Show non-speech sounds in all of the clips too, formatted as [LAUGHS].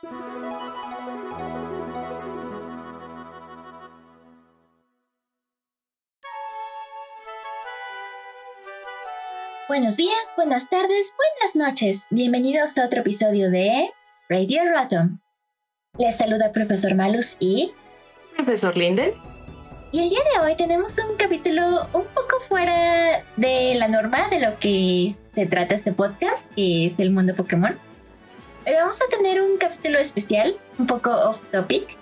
Buenos días, buenas tardes, buenas noches. Bienvenidos a otro episodio de Radio Rotom. Les saluda el profesor Malus y profesor Linden. Y el día de hoy tenemos un capítulo un poco fuera de la norma de lo que se trata este podcast, que es el mundo Pokémon. Hoy vamos a tener un capítulo especial, un poco off topic,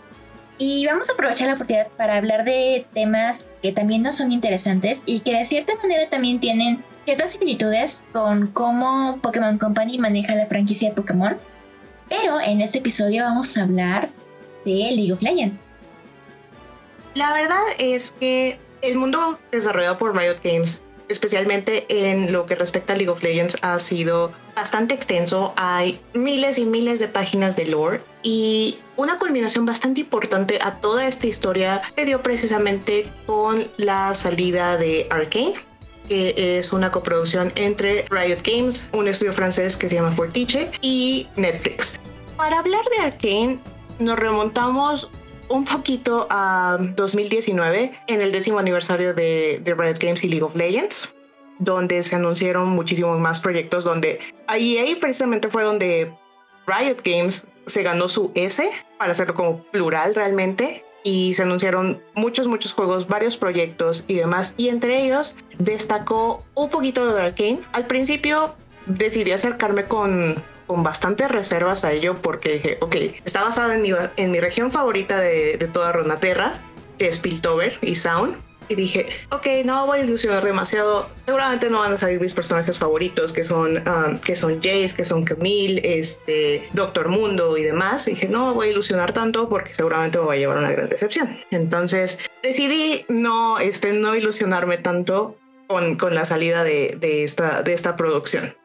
y vamos a aprovechar la oportunidad para hablar de temas que también nos son interesantes y que de cierta manera también tienen ciertas similitudes con cómo Pokémon Company maneja la franquicia de Pokémon. Pero en este episodio vamos a hablar de League of Legends. La verdad es que el mundo desarrollado por Riot Games, especialmente en lo que respecta a League of Legends, ha sido bastante extenso. Hay miles y miles de páginas de lore y una culminación bastante importante a toda esta historia se dio precisamente con la salida de Arkane que es una coproducción entre Riot Games, un estudio francés que se llama Fortiche, y Netflix. Para hablar de Arkane, nos remontamos un poquito a 2019, en el décimo aniversario de, Riot Games y League of Legends, donde se anunciaron muchísimos más proyectos, donde ahí, ahí precisamente fue donde Riot Games se ganó su S, para hacerlo como plural realmente, y se anunciaron muchos, muchos juegos, varios proyectos y demás, y entre ellos destacó un poquito de Arkane. Al principio decidí acercarme con con bastantes reservas a ello porque dije, ok, está basado en mi, en mi región favorita de, de toda Ronaterra, que es Piltover y Sound. Y dije, ok, no voy a ilusionar demasiado. Seguramente no van a salir mis personajes favoritos, que son, um, que son Jace, que son Camille, este, Doctor Mundo y demás. Y dije, no voy a ilusionar tanto porque seguramente me voy a llevar una gran decepción. Entonces decidí no, este, no ilusionarme tanto con, con la salida de, de, esta, de esta producción.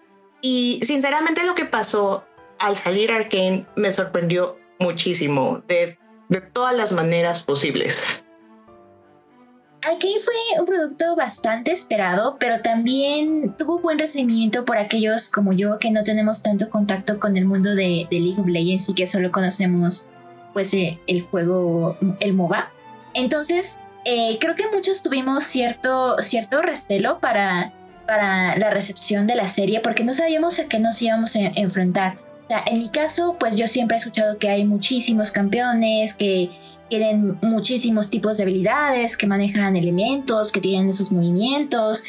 Y sinceramente lo que pasó al salir Arkane me sorprendió muchísimo, de, de todas las maneras posibles. Arkane fue un producto bastante esperado, pero también tuvo buen recibimiento por aquellos como yo que no tenemos tanto contacto con el mundo de, League of Legends y que solo conocemos pues eh, el juego, el MOBA. Entonces, eh, creo que muchos tuvimos cierto, cierto recelo para para la recepción de la serie porque no sabíamos a qué nos íbamos a enfrentar. En mi caso, pues yo siempre he escuchado que hay muchísimos campeones, que tienen muchísimos tipos de habilidades, que manejan elementos, que tienen esos movimientos.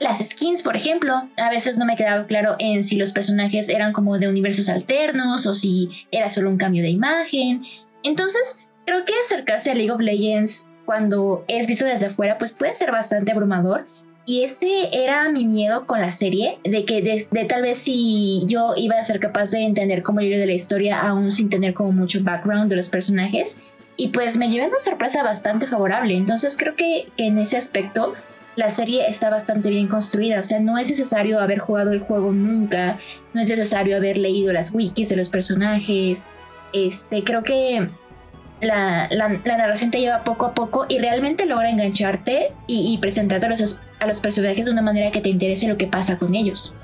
Las skins, por ejemplo, a veces no me quedaba claro en si los personajes eran como de universos alternos o si era solo un cambio de imagen. Entonces, creo que acercarse a League of Legends cuando es visto desde afuera, pues puede ser bastante abrumador, y ese era mi miedo con la serie, de que de, tal vez si yo iba a ser capaz de entender como el libro de la historia, aún sin tener como mucho background de los personajes. Y pues me llevé una sorpresa bastante favorable. Entonces creo que, en ese aspecto la serie está bastante bien construida. O sea, no es necesario haber jugado el juego nunca, no es necesario haber leído las wikis de los personajes. Este, creo que la, narración te lleva poco a poco y realmente logra engancharte y, presentarte a los, a los personajes de una manera que te interese lo que pasa con ellos.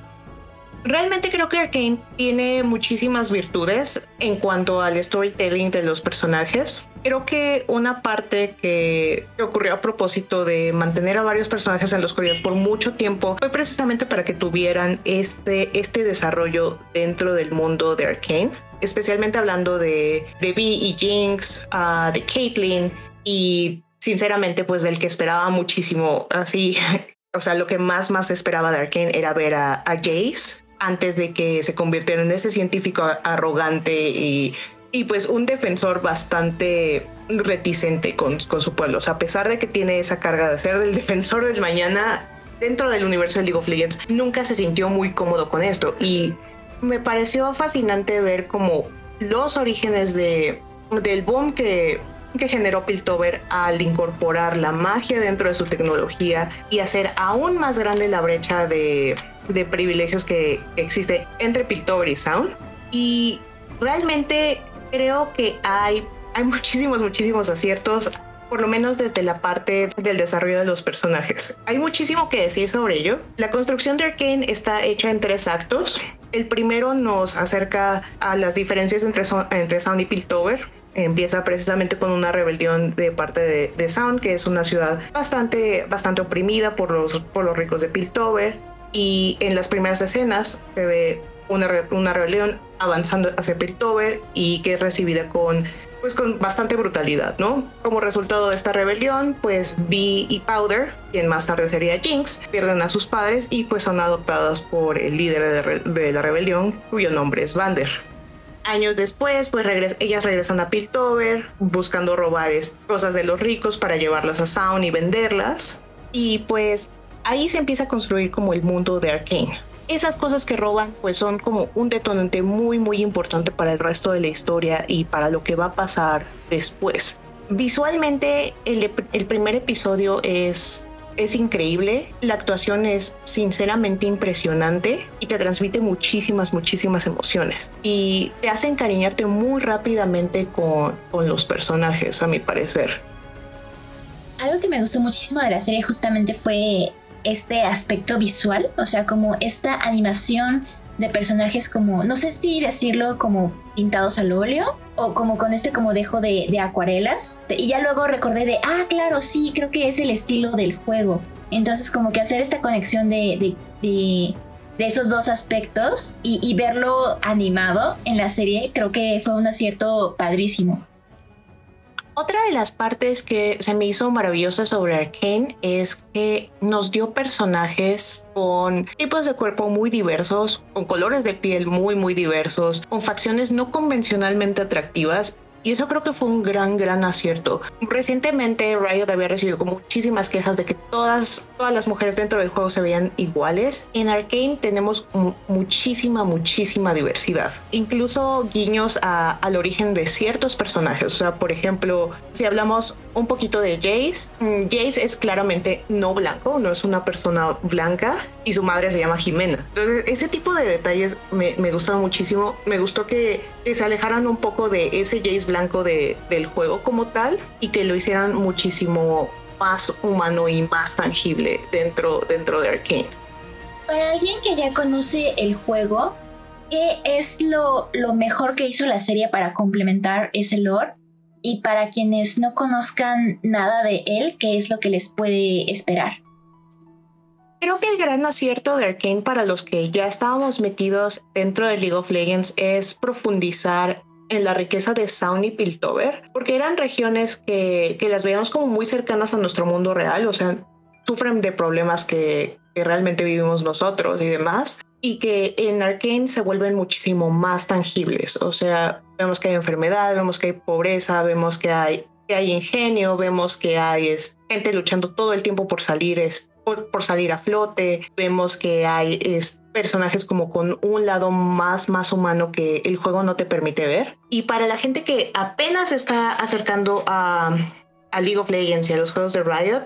Realmente creo que Arkane tiene muchísimas virtudes en cuanto al storytelling de los personajes. Creo que una parte que ocurrió a propósito de mantener a varios personajes en la oscuridad por mucho tiempo fue precisamente para que tuvieran este, este desarrollo dentro del mundo de Arkane especialmente hablando de, de Vi y Jinx, ah, de Caitlyn y sinceramente pues del que esperaba muchísimo, así, [LAUGHS] o sea, lo que más más esperaba de Arkane era ver a, a Jace antes de que se convirtiera en ese científico arrogante y, y pues un defensor bastante reticente con, con su pueblo. O sea, a pesar de que tiene esa carga de ser del [LAUGHS] defensor del mañana dentro del universo de League of Legends, nunca se sintió muy cómodo con esto. Y me pareció fascinante ver como los orígenes de, del boom que, que generó Piltover al incorporar la magia dentro de su tecnología y hacer aún más grande la brecha de, de privilegios que existe entre Piltover y Sound. Y realmente creo que hay, hay [LAUGHS] muchísimos, muchísimos aciertos por lo menos desde la parte del desarrollo de los personajes. Hay muchísimo que decir sobre ello. La construcción de Arkane está hecha en tres actos El primero nos acerca a las diferencias entre, entre Sound y Piltover. Empieza precisamente con una rebelión de parte de, de, Sound, que es una ciudad bastante, bastante oprimida por los, por los ricos de Piltover. Y en las primeras escenas se ve una, rebelión avanzando hacia Piltover y que es recibida con pues con bastante brutalidad, ¿no? Como resultado de esta rebelión, pues Vi y Powder, quien más tarde sería Jinx, pierden a sus padres y pues son adoptadas por el líder de, la rebelión, cuyo nombre es Vander. Años después, pues ellas regresan a Piltover buscando robar cosas de los ricos para llevarlas a Sound y venderlas. Y pues ahí se empieza a construir como el mundo de Arkane esas cosas que roban pues son como un detonante muy muy importante para el resto de la historia y para lo que va a pasar después. Visualmente el, el primer episodio es es increíble, la actuación es sinceramente impresionante y te transmite muchísimas, muchísimas emociones y te hace encariñarte muy rápidamente con, con los personajes, a mi parecer. Algo que me gustó muchísimo de la serie justamente fue este aspecto visual, o sea, como esta animación de personajes como, no sé si decirlo como pintados al óleo o como con este como dejo de, acuarelas. Y ya luego recordé de, ah, claro, sí, creo que es el estilo del juego. Entonces como que hacer esta conexión de, de, esos dos aspectos y, y verlo animado en la serie creo que fue un acierto padrísimo. Otra de las partes que se me hizo maravillosa sobre Arkane es que nos dio personajes con tipos de cuerpo muy diversos, con colores de piel muy muy diversos, con facciones no convencionalmente atractivas y eso creo que fue un gran, gran acierto. Recientemente Riot había recibido muchísimas quejas de que todas, todas las mujeres dentro del juego se veían iguales. En Arkane tenemos muchísima, muchísima diversidad. Incluso guiños al origen de ciertos personajes. O sea, por ejemplo, si hablamos un poquito de Jace, mm, Jace es claramente no blanco, no es una persona blanca y su madre se llama Jimena. Entonces, ese tipo de detalles me, me muchísimo. Me gustó que, que se alejaran un poco de ese Jace blanco de, del juego como tal y que lo hicieran muchísimo más humano y más tangible dentro, dentro de Arkane. Para alguien que ya conoce el juego, ¿qué es lo, lo mejor que hizo la serie para complementar ese lore? Y para quienes no conozcan nada de él, ¿qué es lo que les puede esperar? Creo que el gran acierto de Arkane para los que ya estábamos metidos dentro de League of Legends es profundizar en la riqueza de Sound y Piltover, porque eran regiones que, que las veíamos como muy cercanas a nuestro mundo real, o sea, sufren de problemas que, que realmente vivimos nosotros y demás, y que en Arkane se vuelven muchísimo más tangibles, o sea, vemos que hay enfermedad, vemos que hay pobreza, vemos que hay, que hay ingenio, vemos que hay gente luchando todo el tiempo por salir, por, salir a flote. Vemos que hay personajes como con un lado más, más humano que el juego no te permite ver. Y para la gente que apenas está acercando a, a League of Legends y a los juegos de Riot,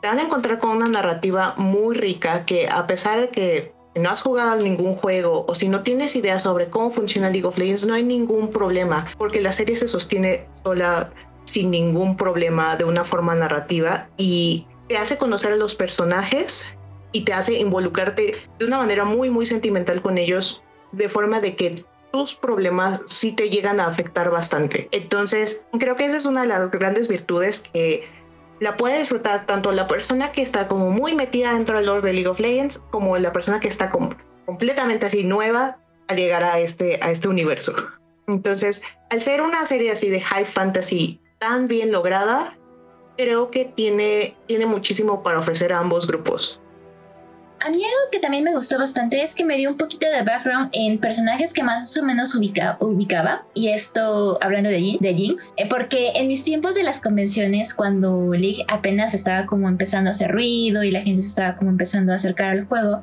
te van a encontrar con una narrativa muy rica que a pesar de que no has jugado ningún juego o si no tienes idea sobre cómo funciona League of Legends, no hay ningún problema porque la serie se sostiene sola sin ningún problema de una forma narrativa y te hace conocer a los personajes y te hace involucrarte de una manera muy muy sentimental con ellos de forma de que tus problemas sí te llegan a afectar bastante. Entonces, creo que esa es una de las grandes virtudes que la puede disfrutar tanto la persona que está como muy metida dentro del lore de League of Legends como la persona que está como completamente así nueva al llegar a este, a este universo. Entonces, al ser una serie así de high fantasy tan bien lograda, creo que tiene, tiene muchísimo para ofrecer a ambos grupos. A mí algo que también me gustó bastante es que me dio un poquito de background en personajes que más o menos ubicaba. Y esto hablando de, de Jinx. Eh, porque en mis tiempos de las convenciones, cuando League apenas estaba como empezando a hacer ruido y la gente se estaba como empezando a acercar al juego,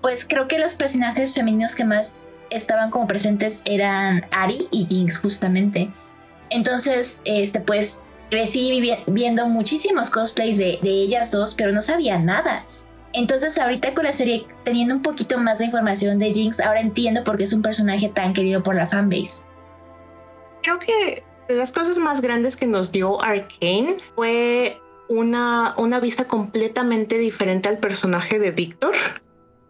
pues creo que los personajes femeninos que más estaban como presentes eran Ari y Jinx justamente. Entonces, este, pues crecí viendo muchísimos cosplays de, ellas dos, pero no sabía nada. Entonces ahorita con la serie teniendo un poquito más de información de Jinx, ahora entiendo por qué es un personaje tan querido por la fanbase. Creo que las cosas más grandes que nos dio Arkane fue una, una vista completamente diferente al personaje de Victor.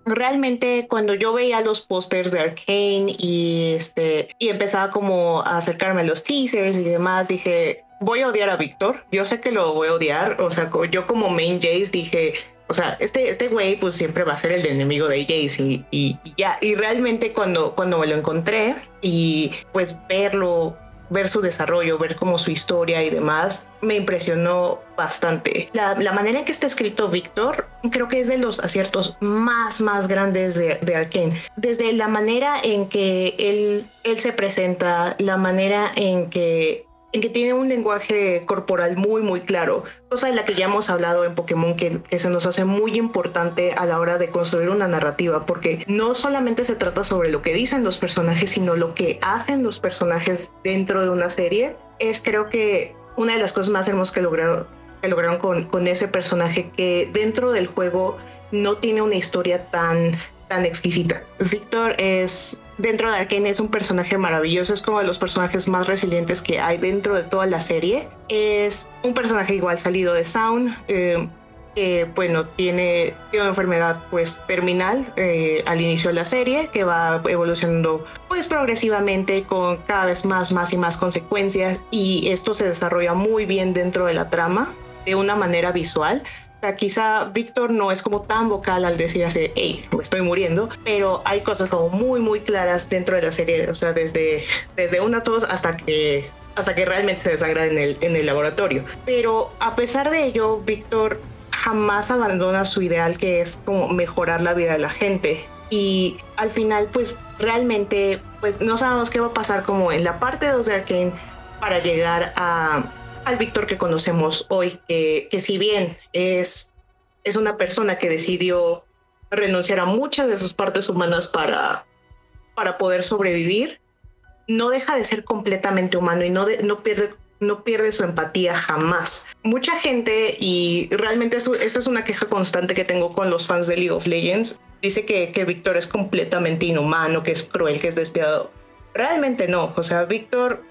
Realmente cuando yo veía los pósters de Arkane y este y empezaba como a acercarme a los teasers y demás, dije, voy a odiar a Víctor. Yo sé que lo voy a odiar. O sea, yo como main Jace dije, o sea, este, este güey pues siempre va a ser el enemigo de Jace y, y, y, ya. Y realmente cuando, cuando me lo encontré y pues verlo ver su desarrollo, ver como su historia y demás, me impresionó bastante. La, manera en que está escrito Víctor, creo que es de los aciertos más, más grandes de, de Arkane. Desde la manera en que él, él se presenta, la manera en que en que tiene un lenguaje corporal muy, muy claro, cosa de la que ya hemos hablado en Pokémon que, se nos hace muy importante a la hora de construir una narrativa, porque no solamente se trata sobre lo que dicen los personajes, sino lo que hacen los personajes dentro de una serie. Es creo que una de las cosas más hermosas que lograron, que lograron con, con ese personaje, que dentro del juego no tiene una historia tan tan exquisita. Víctor es, dentro de Arkane, es un personaje maravilloso, es como de los personajes más resilientes que hay dentro de toda la serie. Es un personaje igual salido de Sound, eh, que bueno, tiene, una enfermedad pues terminal eh, al inicio de la serie, que va evolucionando pues progresivamente con cada vez más, más y más consecuencias y esto se desarrolla muy bien dentro de la trama de una manera visual quizá Víctor no es como tan vocal al decir así, hey, me estoy muriendo, pero hay cosas como muy, muy claras dentro de la serie, o sea, desde, desde una tos hasta que hasta que realmente se desangra en el, en el laboratorio. Pero a pesar de ello, Víctor jamás abandona su ideal que es como mejorar la vida de la gente. Y al final, pues realmente, pues no sabemos qué va a pasar como en la parte 2 de Arkane para llegar a al Víctor que conocemos hoy, que, que si bien es, es una persona que decidió renunciar a muchas de sus partes humanas para, para poder sobrevivir, no deja de ser completamente humano y no, no, pierde, no pierde su empatía jamás. Mucha gente, y realmente esto, esto, es una queja constante que tengo con los fans de League of Legends, dice que, que Víctor es completamente inhumano, que es cruel, que es despiadado. Realmente no, o sea, Víctor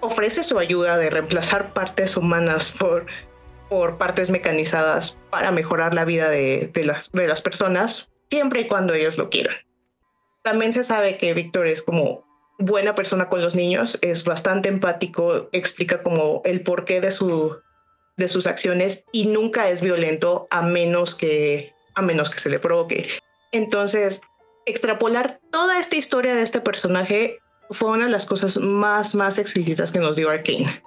ofrece su ayuda de reemplazar partes humanas por, por partes mecanizadas para mejorar la vida de, las, de las personas, siempre y cuando ellos lo quieran. También se sabe que Víctor es como buena persona con los niños, es bastante empático, explica como el porqué de, su, de sus acciones y nunca es violento a menos que, a menos que se le provoque. Entonces, extrapolar toda esta historia de este personaje fue una de las cosas más, más exquisitas que nos dio Arkane.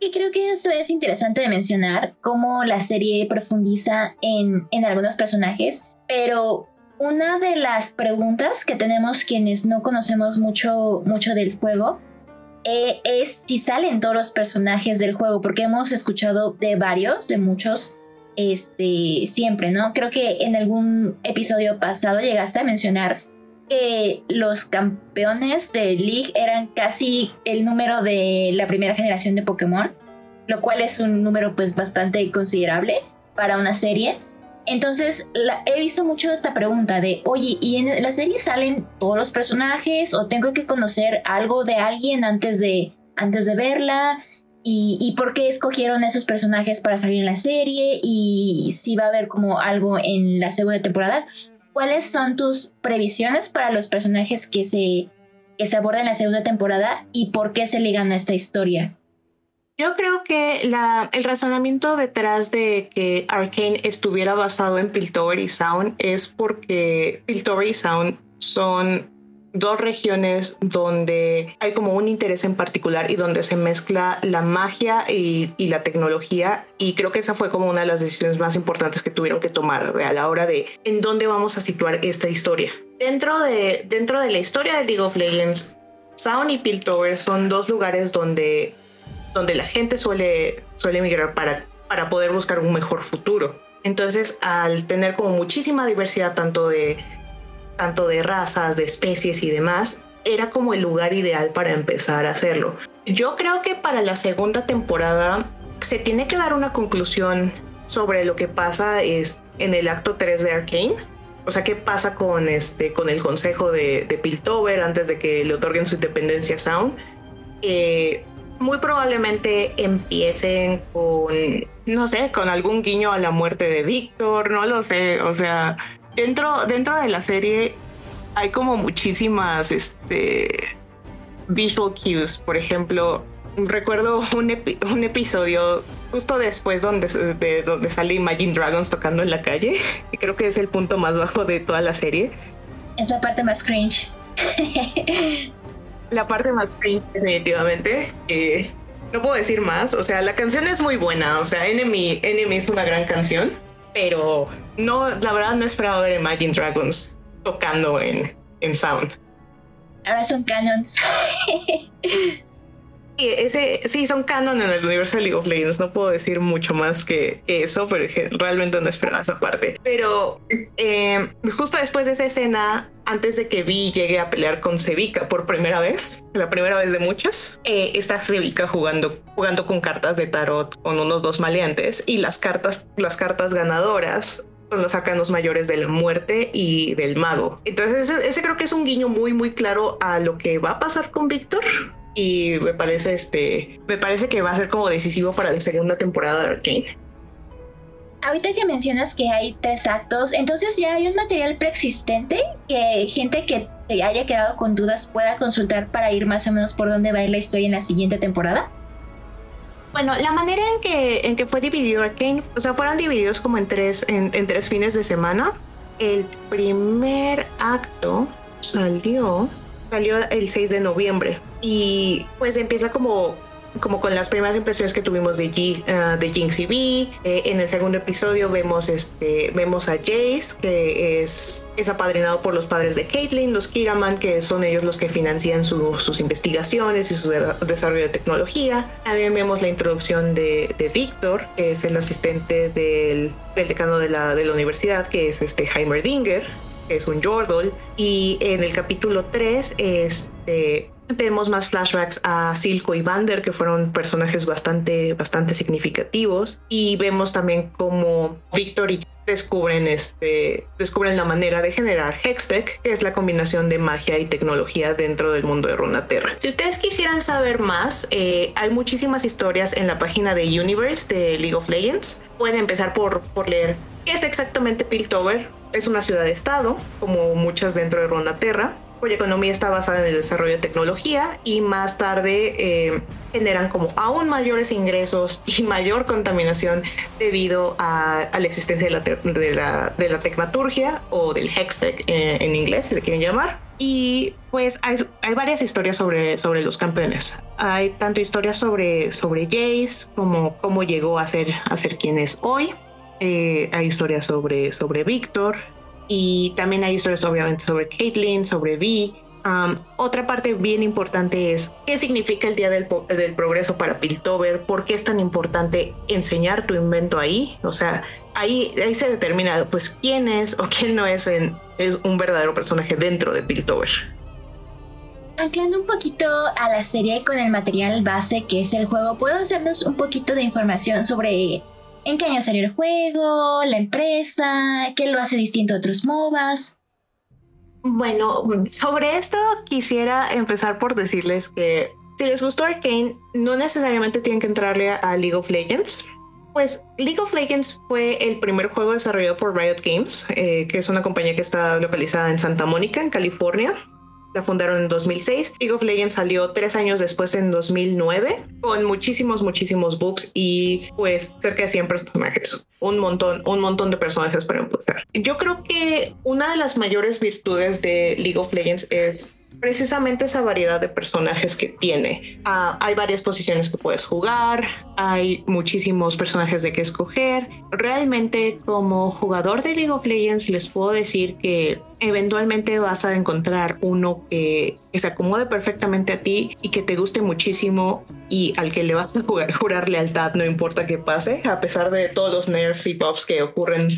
Y creo que eso es interesante de mencionar, cómo la serie profundiza en, en algunos personajes, pero una de las preguntas que tenemos quienes no conocemos mucho, mucho del juego eh, es si salen todos los personajes del juego, porque hemos escuchado de varios, de muchos, este, siempre, ¿no? Creo que en algún episodio pasado llegaste a mencionar que los campeones de League eran casi el número de la primera generación de Pokémon, lo cual es un número pues bastante considerable para una serie. Entonces he visto mucho esta pregunta de, oye, ¿y en la serie salen todos los personajes o tengo que conocer algo de alguien antes de, antes de verla? ¿Y, ¿Y por qué escogieron esos personajes para salir en la serie? ¿Y si va a haber como algo en la segunda temporada? ¿Cuáles son tus previsiones para los personajes que se, que se abordan en la segunda temporada y por qué se ligan a esta historia? Yo creo que el razonamiento detrás de que Arkane estuviera basado en Piltover y Sound es porque Piltover y Sound son dos regiones donde hay como un interés en particular y donde se mezcla la magia y, la tecnología y creo que esa fue como una de las decisiones más importantes que tuvieron que tomar a la hora de en dónde vamos a situar esta historia. Dentro de, dentro de la historia de League of Legends, Sound y Piltover son dos lugares donde, donde la gente suele, suele emigrar para, para poder buscar un mejor futuro. Entonces, al tener como muchísima diversidad tanto de tanto de razas, de especies y demás, era como el lugar ideal para empezar a hacerlo. Yo creo que para la segunda temporada se tiene que dar una conclusión sobre lo que pasa es en el acto 3 de Arkane. O sea, qué pasa con, este, con el consejo de, Piltover antes de que le otorguen su independencia a Sound. Eh, muy probablemente empiecen con, no sé, con algún guiño a la muerte de Víctor, no lo sé. O sea, dentro, dentro de la serie hay como muchísimas este, visual cues. Por ejemplo, recuerdo un, un episodio justo después donde, de donde sale Imagine Dragons tocando en la calle. Y creo que es el punto más bajo de toda la serie. Es la parte más cringe. la parte más cringe, definitivamente. Eh, no puedo decir más. O sea, la canción es muy buena. O sea, Enemy, Enemy es una gran canción. Pero no, la verdad no esperaba ver Imagine Dragons tocando en, en Sound. Ahora son canon. [LAUGHS] ese, sí, son canon en el universo de League of Legends. No puedo decir mucho más que, eso, pero realmente no esperaba esa parte. Pero eh, justo después de esa escena, antes de que Vi llegue a pelear con Sevika por primera vez, la primera vez de muchas, eh, está Sevika jugando, jugando con cartas de tarot con unos dos maleantes y las cartas, las cartas ganadoras son los arcanos mayores de la muerte y del mago. Entonces ese, ese, creo que es un guiño muy muy claro a lo que va a pasar con Víctor y me parece este me parece que va a ser como decisivo para la segunda temporada de Arkane. Ahorita que mencionas que hay tres actos, entonces ya hay un material preexistente que gente que se haya quedado con dudas pueda consultar para ir más o menos por dónde va a ir la historia en la siguiente temporada. Bueno, la manera en que, en que fue dividido Arkane, o sea, fueron divididos como en tres, en tres fines de semana. El primer acto salió, salió el 6 de noviembre y pues empieza como como con las primeras impresiones que tuvimos de, G, uh, de Jinx y V. Eh, en el segundo episodio vemos, este, vemos a Jace, que es, es apadrinado por los padres de Caitlyn, los Kiraman, que son ellos los que financian sus investigaciones y su desarrollo de tecnología. También vemos la introducción de, de Víctor, que es el asistente del, del decano de la, de la universidad, que es este Heimerdinger, es un Jordal. Y en el capítulo 3, este tenemos más flashbacks a Silco y Vander, que fueron personajes bastante, bastante significativos. Y vemos también cómo Victor y descubren, este, descubren la manera de generar Hextech, que es la combinación de magia y tecnología dentro del mundo de Runaterra. Si ustedes quisieran saber más, eh, hay muchísimas historias en la página de Universe de League of Legends. Pueden empezar por, por leer qué es exactamente Piltover. Es una ciudad-estado, como muchas dentro de Runaterra cuya economía está basada en el desarrollo de tecnología y más tarde eh, generan como aún mayores ingresos y [LAUGHS] mayor contaminación debido a, la existencia de la, de la, de la tecmaturgia o del hextech eh, en inglés, si le quieren llamar. Y pues hay, hay, varias historias sobre, sobre los campeones. Hay tanto historias sobre, sobre Jace como cómo llegó a ser, a ser quien es hoy. Eh, hay historias sobre, sobre Víctor, y también hay historias obviamente sobre Caitlyn, sobre Vi. otra parte bien importante es qué significa el Día del, del, Progreso para Piltover, por qué es tan importante enseñar tu invento ahí. O sea, ahí, ahí se determina pues quién es o quién no es, es un verdadero personaje dentro de Piltover. Anclando un poquito a la serie con el material base que es el juego, ¿puedo hacernos un poquito de información sobre en qué año salió el juego, la empresa, qué lo hace distinto a otros MOBAs. Bueno, sobre esto quisiera empezar por decirles que si les gustó Arkane, no necesariamente tienen que entrarle a League of Legends. Pues League of Legends fue el primer juego desarrollado por Riot Games, eh, que es una compañía que está localizada en Santa Mónica, en California fundaron en 2006. League of Legends salió tres años después en 2009 con muchísimos, muchísimos bugs y pues cerca de 100 personajes. Un montón, un montón de personajes para empezar. Yo creo que una de las mayores virtudes de League of Legends es precisamente esa variedad de personajes que tiene. Ah, hay varias posiciones que puedes jugar, hay muchísimos personajes de que escoger. Realmente como jugador de League of Legends les puedo decir que eventualmente vas a encontrar uno que, se acomode perfectamente a ti y que te guste muchísimo y al que le vas a jugar, jurar lealtad no importa qué pase, a pesar de todos los nerfs y buffs que ocurren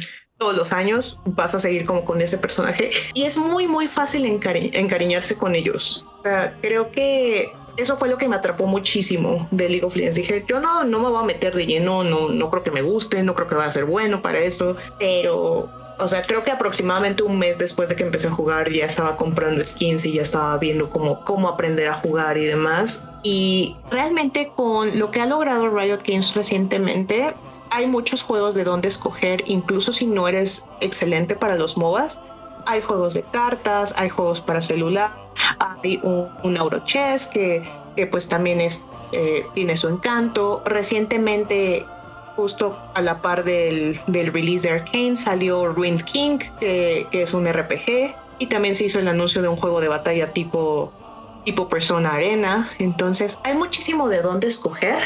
todos los años vas a seguir como con ese personaje y es muy muy fácil encariñarse con ellos. O sea, creo que eso fue lo que me atrapó muchísimo de League of Legends. Dije, yo no, no me voy a meter de lleno, no, no creo que me guste, no creo que va a ser bueno para eso, pero, o sea, creo que aproximadamente un mes después de que empecé a jugar ya estaba comprando skins y ya estaba viendo cómo, cómo aprender a jugar y demás. Y realmente con lo que ha logrado Riot Games recientemente, hay muchos juegos de donde escoger, incluso si no eres excelente para los MOBAs. Hay juegos de cartas, hay juegos para celular, hay un, un Eurochess que, que pues también es, eh, tiene su encanto. Recientemente, justo a la par del, del release de Arcane, salió Ruined King, que, que es un RPG, y también se hizo el anuncio de un juego de batalla tipo tipo Persona Arena. Entonces hay muchísimo de dónde escoger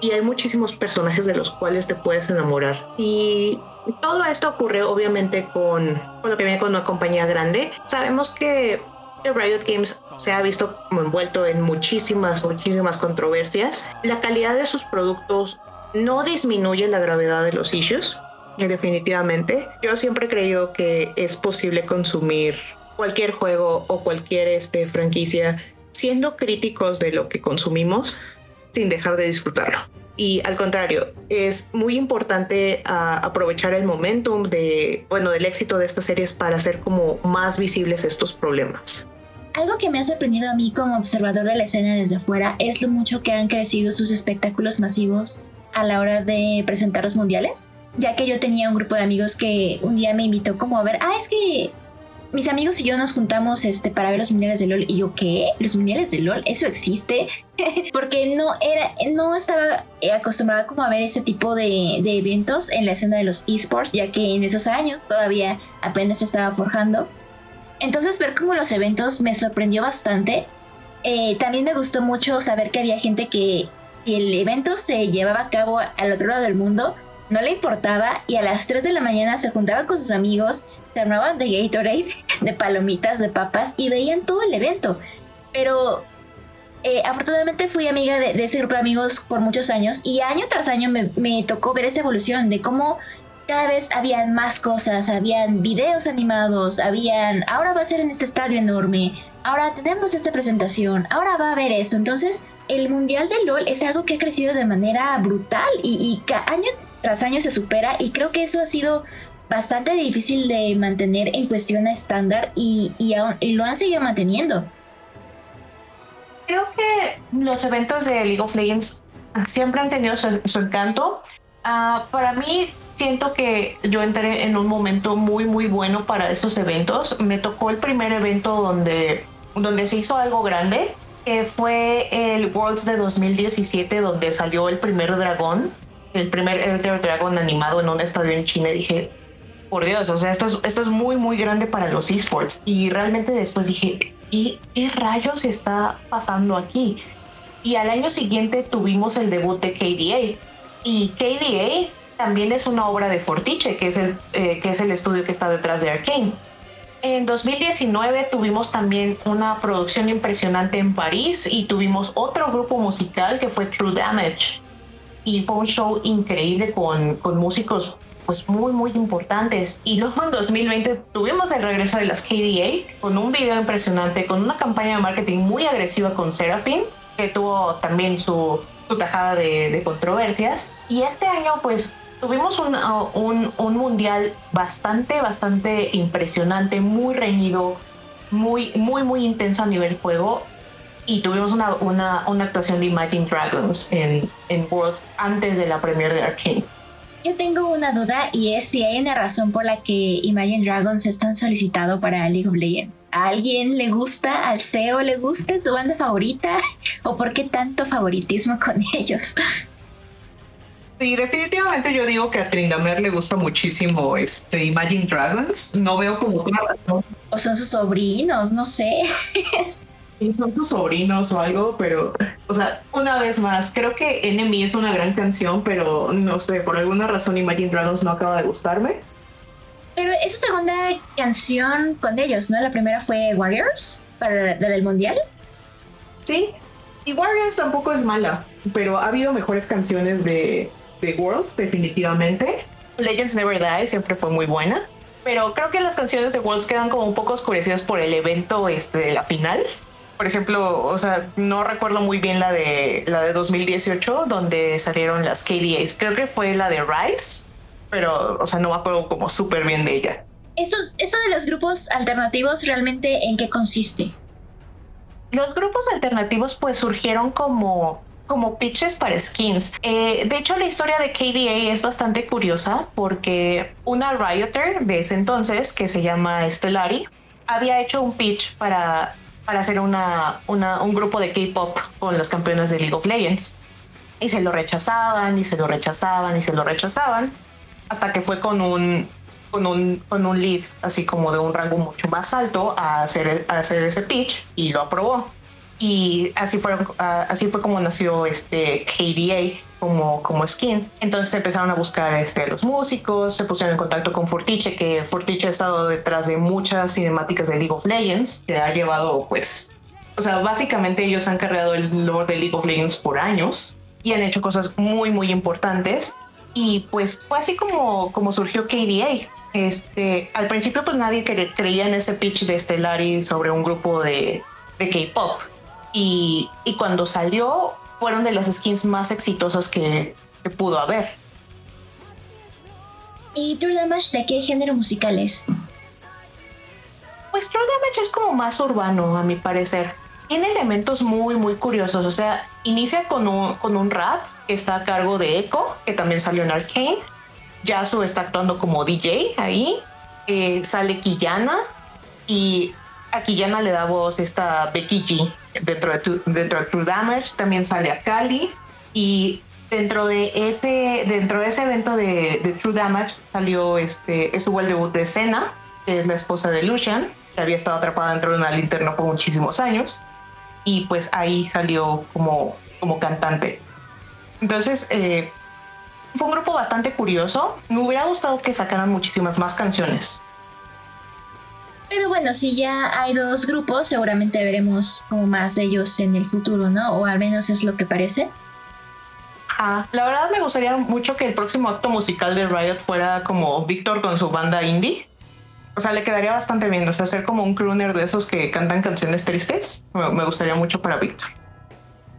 y hay muchísimos personajes de los cuales te puedes enamorar. Y todo esto ocurre obviamente con, con lo que viene con una compañía grande. Sabemos que Riot Games se ha visto envuelto en muchísimas, muchísimas controversias. La calidad de sus productos no disminuye la gravedad de los issues, definitivamente. Yo siempre he creído que es posible consumir cualquier juego o cualquier este, franquicia siendo críticos de lo que consumimos sin dejar de disfrutarlo. Y al contrario, es muy importante ah, aprovechar el momentum de, bueno, del éxito de estas series para hacer como más visibles estos problemas. Algo que me ha sorprendido a mí como observador de la escena desde afuera es lo mucho que han crecido sus espectáculos masivos a la hora de presentar los mundiales, ya que yo tenía un grupo de amigos que un día me invitó como a ver, ah, es que mis amigos y yo nos juntamos este, para ver los mundiales de LOL. Y yo, ¿qué? ¿Los mundiales de LOL? ¿Eso existe? [LAUGHS] Porque no era, no estaba acostumbrada como a ver ese tipo de, eventos en la escena de los esports, ya que en esos años todavía apenas estaba forjando. Entonces ver como los eventos me sorprendió bastante. Eh, también me gustó mucho saber que había gente que si el evento se llevaba a cabo al otro lado del mundo, no le importaba y a las 3 de la mañana se juntaba con sus amigos, se armaban de Gatorade, de palomitas, de papas y veían todo el evento. Pero eh, afortunadamente fui amiga de, ese grupo de amigos por muchos años y año tras año me, me tocó ver esa evolución de cómo cada vez habían más cosas, habían videos animados, habían, ahora va a ser en este estadio enorme, ahora tenemos esta presentación, ahora va a haber esto. Entonces, el Mundial de LOL es algo que ha crecido de manera brutal y, y año tras año se supera y creo que eso ha sido bastante difícil de mantener en cuestión estándar y, y, lo han seguido manteniendo. Creo que los eventos de League of Legends siempre han tenido su, encanto. Ah, para mí, siento que yo entré en un momento muy, muy bueno para esos eventos. Me tocó el primer evento donde, donde se hizo algo grande, que fue el Worlds de 2017, donde salió el primer dragón el primer Elder Dragon animado en un estadio en China, dije, por Dios, o sea, esto es, esto es muy, muy grande para los esports. Y realmente después dije, ¿qué, ¿qué rayos está pasando aquí? Y al año siguiente tuvimos el debut de KDA. Y KDA también es una obra de Fortiche, que es el, eh, que es el estudio que está detrás de Arkane. En 2019 tuvimos también una producción impresionante en París y tuvimos otro grupo musical que fue True Damage y fue un show increíble con, con músicos pues muy muy importantes. Y luego en 2020 tuvimos el regreso de las KDA con un video impresionante con una campaña de marketing muy agresiva con Seraphim que tuvo también su, su tajada de, de, controversias. Y este año pues tuvimos un, un, un, mundial bastante bastante impresionante muy reñido muy muy muy intenso a nivel juego. Y tuvimos una, una, una, actuación de Imagine Dragons en, en Worlds antes de la premiere de Arkane. Yo tengo una duda y es si hay una razón por la que Imagine Dragons es tan solicitado para League of Legends. ¿A alguien le gusta, al CEO le gusta, su banda favorita? ¿O por qué tanto favoritismo con [LAUGHS] ellos? Sí, definitivamente yo digo que a Trindamer le gusta muchísimo este Imagine Dragons. No veo como una razón. O son sus sobrinos, no sé. [LAUGHS] son tus sobrinos o algo, pero, o sea, una vez más, creo que Enemy es una gran canción, pero no sé, por alguna razón Imagine Dragons no acaba de gustarme. Pero es su segunda canción con ellos, ¿no? La primera fue Warriors, para la del Mundial. Sí, y Warriors tampoco es mala, pero ha habido mejores canciones de, de Worlds, definitivamente. Legends Never Die siempre fue muy buena. Pero creo que las canciones de Worlds quedan como un poco oscurecidas por el evento este, de la final por ejemplo, o sea, no recuerdo muy bien la de la de 2018 donde salieron las KDAs. Creo que fue la de Rise, pero o sea, no me acuerdo como súper bien de ella. Esto, esto de los grupos alternativos realmente en qué consiste? Los grupos alternativos pues surgieron como como pitches para skins. Eh, de hecho, la historia de KDA es bastante curiosa porque una Rioter de ese entonces, que se llama Stellari, había hecho un pitch para, para hacer una, una, un grupo de K-pop con las campeonas de League of Legends. Y se lo rechazaban, y se lo rechazaban, y se lo rechazaban, hasta que fue con un, con un, con un lead, así como de un rango mucho más alto, a hacer, a hacer ese pitch y lo aprobó y así fue, ah, así fue como nació este KDA como, como skin. Entonces empezaron a buscar este, los músicos, se pusieron en contacto con Fortiche, que Fortiche ha estado detrás de muchas cinemáticas de League of Legends, que ha llevado pues, o sea, básicamente ellos han cargado el lore de League of Legends por años y han hecho cosas muy, muy importantes. Y pues fue así como, como surgió KDA. Este, al principio pues nadie creía en ese pitch de Stellari sobre un grupo de, de K-pop y, cuando salió fueron de las skins más exitosas que, pudo haber. ¿Y True Damage de qué género musical es? Pues True Damage es como más urbano, a mi parecer. Tiene elementos muy, muy curiosos. O sea, inicia con un, con un rap que está a cargo de Echo, que también salió en Arcane. Yasuo está actuando como DJ ahí. Eh, sale Kiyana y a Kiyana le da voz esta Becky G dentro de, True Damage también sale a Cali y dentro de ese dentro de ese evento de, True Damage salió este estuvo el debut de Senna que es la esposa de Lucian que había estado atrapada dentro de una linterna por muchísimos años. Y pues ahí salió como como cantante. Entonces eh, fue un grupo bastante curioso. Me hubiera gustado que sacaran muchísimas más canciones pero bueno, si ya hay dos grupos, seguramente veremos como más de ellos en el futuro, ¿no? O al menos es lo que parece. Ah, la verdad me gustaría mucho que el próximo acto musical de Riot fuera como Víctor con su banda indie. O sea, le quedaría bastante bien. O sea, ser como un crooner de esos que cantan canciones tristes. Me, gustaría mucho para Víctor.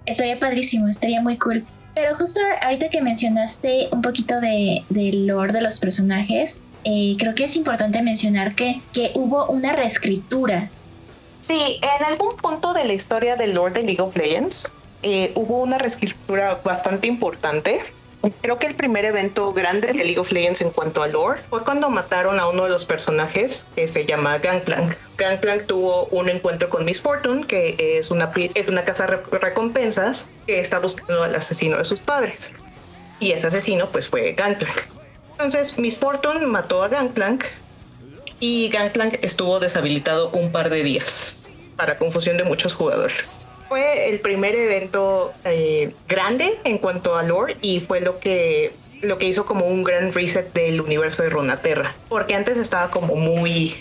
Estaría padrísimo, estaría muy cool. Pero justo ahorita que mencionaste un poquito de, del lore de los personajes, eh, creo que es importante mencionar que, que hubo una reescritura. Sí, en algún punto de la historia del Lord de League of Legends eh, hubo una reescritura bastante importante. Creo que el primer evento grande de League of Legends en cuanto a lore fue cuando mataron a uno de los personajes que se llama Gangplank. Gangplank tuvo un encuentro con Miss Fortune, que es una, es una casa de recompensas que está buscando al asesino de sus padres. Y ese asesino pues fue Gangplank. Entonces, Miss Fortune mató a Gangplank y Gangplank estuvo deshabilitado un par de días, para confusión de muchos jugadores. Fue el primer evento eh, grande en cuanto a lore y fue lo que lo que hizo como un gran reset del universo de Runaterra, porque antes estaba como muy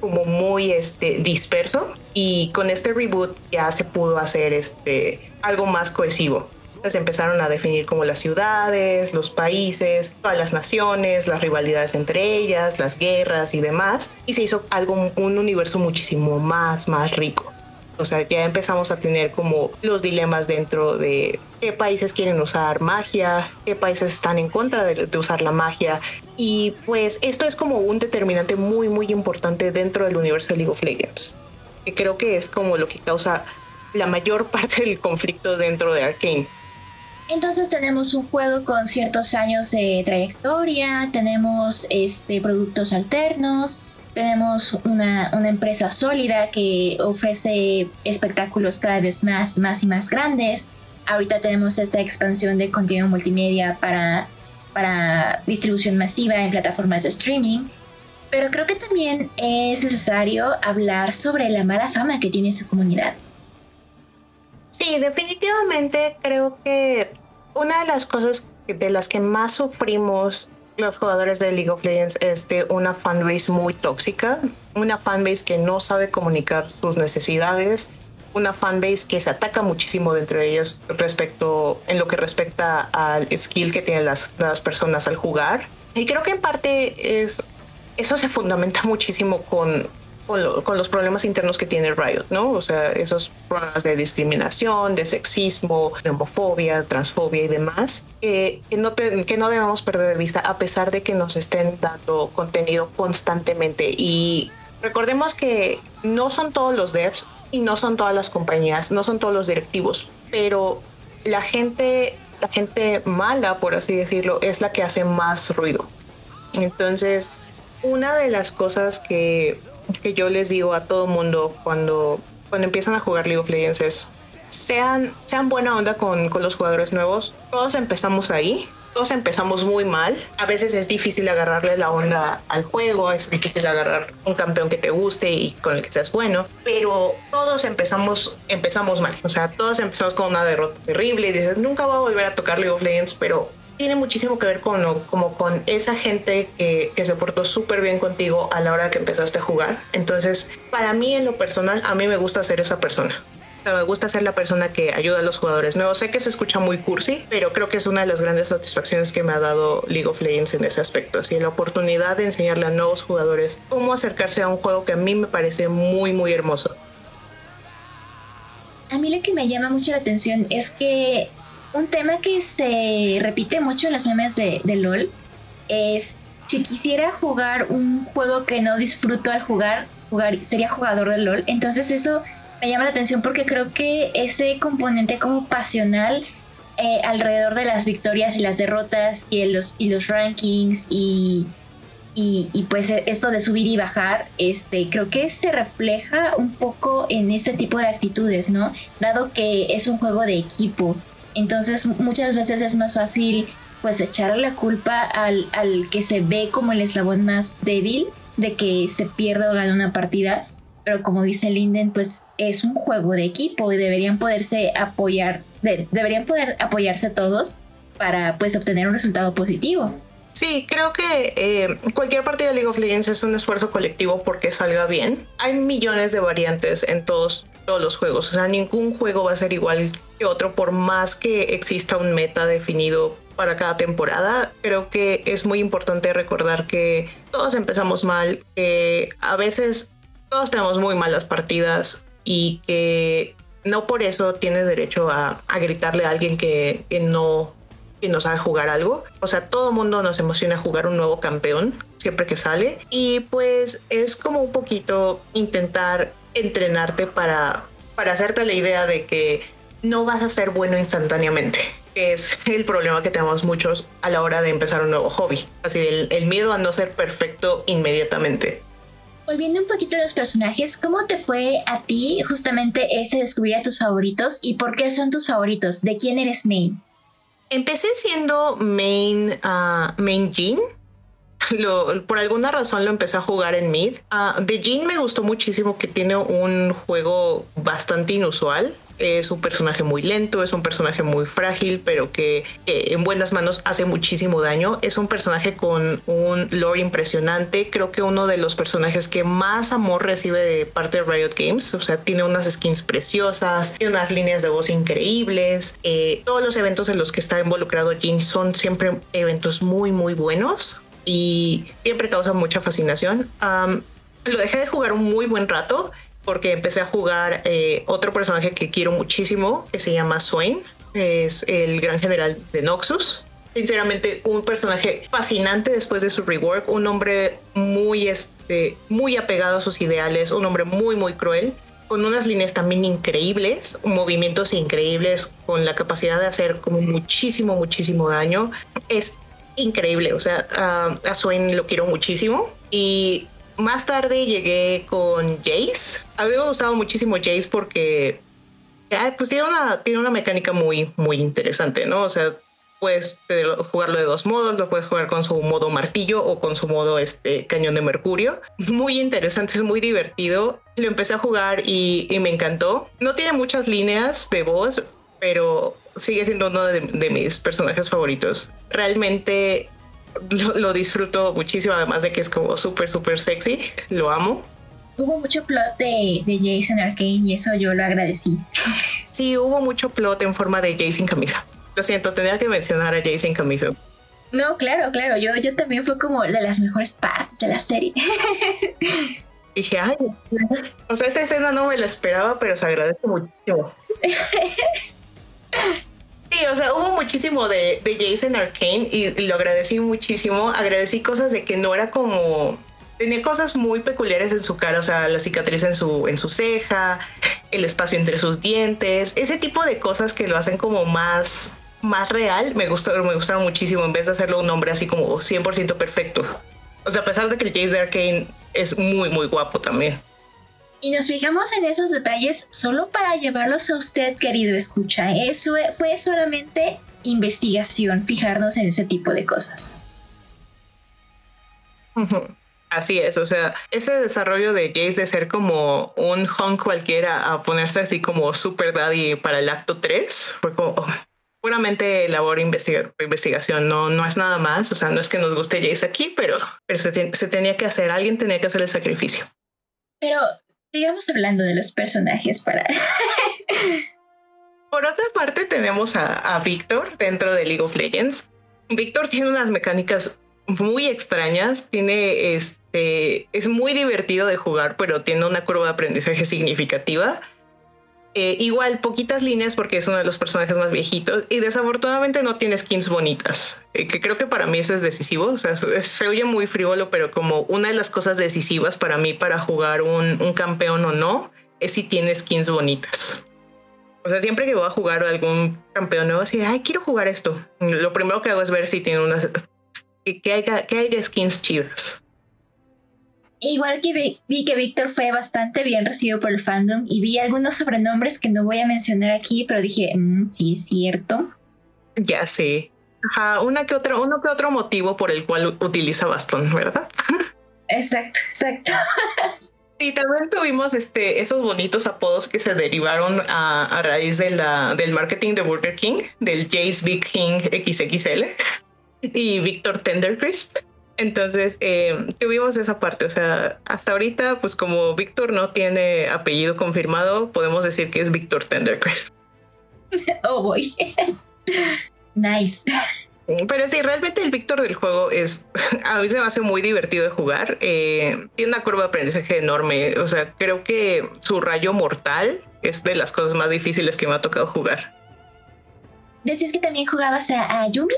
como muy este disperso y con este reboot ya se pudo hacer este algo más cohesivo se empezaron a definir como las ciudades, los países, todas las naciones, las rivalidades entre ellas, las guerras y demás, y se hizo algo, un universo muchísimo más, más rico. O sea, ya empezamos a tener como los dilemas dentro de qué países quieren usar magia, qué países están en contra de, de, usar la magia. Y pues esto es como un determinante muy, muy importante dentro del universo de League of Legends. Que creo que es como lo que causa la mayor [LAUGHS] parte del conflicto dentro de Arkane. Entonces tenemos un juego con ciertos años de trayectoria, tenemos este, productos alternos, tenemos una, empresa sólida que ofrece espectáculos cada vez más, más y más grandes. Ahorita tenemos esta expansión de contenido multimedia para, para distribución masiva en plataformas de streaming. Pero creo que también es necesario hablar sobre la mala fama que tiene su comunidad. Sí, definitivamente creo que una de las cosas de las que más sufrimos los jugadores de League of Legends es de una fanbase muy tóxica, una fanbase que no sabe comunicar sus necesidades, una fanbase que se ataca muchísimo dentro de ellos respecto en lo que respecta al skill que tienen las, las personas al jugar. Y creo que en parte es eso se fundamenta [LAUGHS] muchísimo con con, los problemas internos que tiene Riot, ¿no? O sea, esos problemas de discriminación, de sexismo, de homofobia, transfobia y demás, que, no que no debemos perder de vista a pesar de que nos estén dando contenido constantemente. Y recordemos que no son todos los devs y no son todas las compañías, no son todos los directivos, pero la gente, la gente mala, por así decirlo, es la que hace más ruido. Entonces, una de las cosas que, que yo les digo a todo mundo cuando, cuando empiezan a jugar League of Legends es sean, sean buena onda con, con los jugadores nuevos. Todos empezamos ahí todos empezamos muy mal. A veces es difícil agarrarle la onda al juego, es difícil agarrar un campeón que te guste y con el que seas bueno, pero todos empezamos, empezamos mal. O sea, todos empezamos con una derrota terrible y dices, nunca voy a volver a tocar League of Legends, pero tiene muchísimo que ver con como con esa gente que, que se portó súper bien contigo a la hora que empezaste a jugar. Entonces, para mí en lo personal, a mí me gusta ser esa persona me gusta ser la persona que ayuda a los jugadores nuevos. Sé que se escucha muy cursi, pero creo que es una de las grandes satisfacciones que me ha dado League of Legends en ese aspecto. Así la oportunidad de enseñarle a nuevos jugadores cómo acercarse a un juego que a mí me parece muy, muy hermoso. A mí lo que me llama mucho la atención es que un tema que se repite mucho en los memes de, de LOL es si quisiera jugar un juego que no disfruto al jugar, jugar sería jugador de LOL. Entonces eso me llama la atención porque creo que ese componente como pasional eh, alrededor de las victorias y las derrotas y los, y los rankings y, y, pues esto de subir y bajar, este, creo que se refleja un poco en este tipo de actitudes, ¿no? Dado que es un juego de equipo, entonces muchas veces es más fácil pues echar la culpa al, al que se ve como el eslabón más débil de que se pierda o gane una partida pero como dice Linden, pues es un juego de equipo y deberían poderse apoyar, deberían poder apoyarse todos para pues obtener un resultado positivo. Sí, creo que eh, cualquier partida de League of Legends es un esfuerzo colectivo porque salga bien. Hay millones de variantes en todos, todos los juegos, o sea, ningún juego va a ser igual que otro por más que exista un meta definido para cada temporada. Creo que es muy importante recordar que todos empezamos mal, que a veces todos tenemos muy malas partidas y que no por eso tienes derecho a, gritarle a alguien que, no, que no sabe jugar algo. O sea, todo mundo nos emociona jugar un nuevo campeón siempre que sale. Y pues es como un poquito intentar entrenarte para, para hacerte la idea de que no vas a ser bueno instantáneamente. Es el problema que tenemos muchos a la hora de empezar un nuevo hobby. Así, el miedo a no ser perfecto inmediatamente. Volviendo un poquito a los personajes, ¿cómo te fue a ti justamente este descubrir a tus favoritos y por qué son tus favoritos? ¿De quién eres main? Empecé siendo main, uh, main Jean. [LAUGHS] por alguna razón lo empecé a jugar en mid. Uh, de Jean me gustó muchísimo que tiene un juego bastante inusual es un personaje muy lento, es un personaje muy frágil, pero que en buenas manos hace muchísimo daño. Es un personaje con un lore impresionante. Creo que uno de los personajes que más amor recibe de parte de Riot Games. O sea, tiene unas skins preciosas, tiene unas líneas de voz increíbles. Eh, todos los eventos en los que está involucrado Jin son siempre eventos muy, muy buenos y siempre causan mucha fascinación. lo dejé de jugar un muy buen rato porque empecé a jugar eh, otro personaje que quiero muchísimo, que se llama Swain, es el gran general de Noxus. Sinceramente, un personaje fascinante después de su rework, un hombre muy, este, muy apegado a sus ideales, un hombre muy, muy cruel, con unas líneas también increíbles, movimientos increíbles, con la capacidad de hacer como muchísimo, muchísimo daño. Es increíble, o sea, a Swain lo quiero muchísimo y más tarde llegué con Jace. A mí me gustaba muchísimo Jace porque pues tiene una, tiene una mecánica muy, muy interesante, ¿no? O sea, puedes jugarlo de dos modos, lo puedes jugar con su modo martillo o con su modo este, cañón de mercurio. Muy interesante, es muy divertido. Lo empecé a jugar y, me encantó. No tiene muchas líneas de voz, pero sigue siendo uno de, de mis personajes favoritos. Realmente lo, disfruto muchísimo, además de que es como súper, súper sexy. Lo amo. Hubo mucho plot de, de Jason Arkane y eso yo lo agradecí. [LAUGHS] Sí, hubo mucho plot en forma de Jason camisa. Lo siento, tenía que mencionar a Jason camisa. No, claro, claro. Yo, yo también fue como de las mejores partes de la serie. [LAUGHS] Dije, ay, o sea, esa escena no me la esperaba, pero se agradece muchísimo. [LAUGHS] Sí, o sea, hubo muchísimo de, de Jason Arkane y, lo agradecí muchísimo. Agradecí cosas de que no era como tenía cosas muy peculiares en su cara, o sea, la cicatriz en su, en su ceja, el espacio entre sus dientes, ese tipo de cosas que lo hacen como más, más real, me gustó, me gustaron muchísimo en vez de hacerlo un hombre así como 100% perfecto. O sea, a pesar de que el de Arkane es muy, muy guapo también. Y nos fijamos en esos detalles solo para llevarlos a usted, querido escucha. Eso fue solamente investigación, fijarnos en ese tipo de cosas. Así es, o sea, ese desarrollo de Jace de ser como un hunk cualquiera a ponerse así como super daddy para el acto 3 fue como oh, puramente labor investiga investigación, no, no es nada más, o sea, no es que nos guste Jace aquí, pero, pero se, se tenía que hacer, alguien tenía que hacer el sacrificio. Pero sigamos hablando de los personajes para... Por otra parte tenemos a, a Víctor dentro de League of Legends. Víctor tiene unas mecánicas muy extrañas, tiene este, es muy divertido de jugar, pero tiene una curva de aprendizaje significativa. Eh, igual, poquitas líneas porque es uno de los personajes más viejitos y desafortunadamente no tiene skins bonitas, eh, que creo que para mí eso es decisivo. O sea, se oye muy frívolo, pero como una de las cosas decisivas para mí para jugar un, un campeón o no es si tiene skins bonitas. O sea, siempre que voy a jugar algún campeón nuevo, así, ay, quiero jugar esto. Lo primero que hago es ver si tiene unas que, que hay de skins chidas. Igual que vi, que Víctor fue bastante bien recibido por el fandom y vi algunos sobrenombres que no voy a mencionar aquí, pero dije, mm, sí, es cierto. Ya sé. Ajá, una que otra, uno que otro motivo por el cual utiliza bastón, ¿verdad? [LAUGHS] Exacto, exacto. [LAUGHS] Sí, también tuvimos este, esos bonitos apodos que se derivaron a, a raíz de la, del marketing de Burger King, del Jace Big King XXL y Víctor Tendercrisp. Entonces eh, tuvimos esa parte, o sea, hasta ahorita, pues como Víctor no tiene apellido confirmado, podemos decir que es Víctor Tendercrisp. [LAUGHS] Oh, boy. [LAUGHS] nice. Pero sí, realmente el Víctor del juego es, [LAUGHS] a mí se me hace muy divertido de jugar. Eh, tiene una curva de aprendizaje enorme. O sea, creo que su rayo mortal es de las cosas más difíciles que me ha tocado jugar. ¿Decías que también jugabas a Yumi?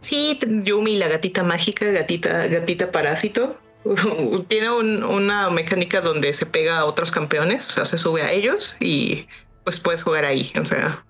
Sí, Yumi, la gatita mágica, gatita, gatita parásito. [LAUGHS] Tiene una mecánica donde se pega a otros campeones, o sea, se sube a ellos y pues puedes jugar ahí. O sea,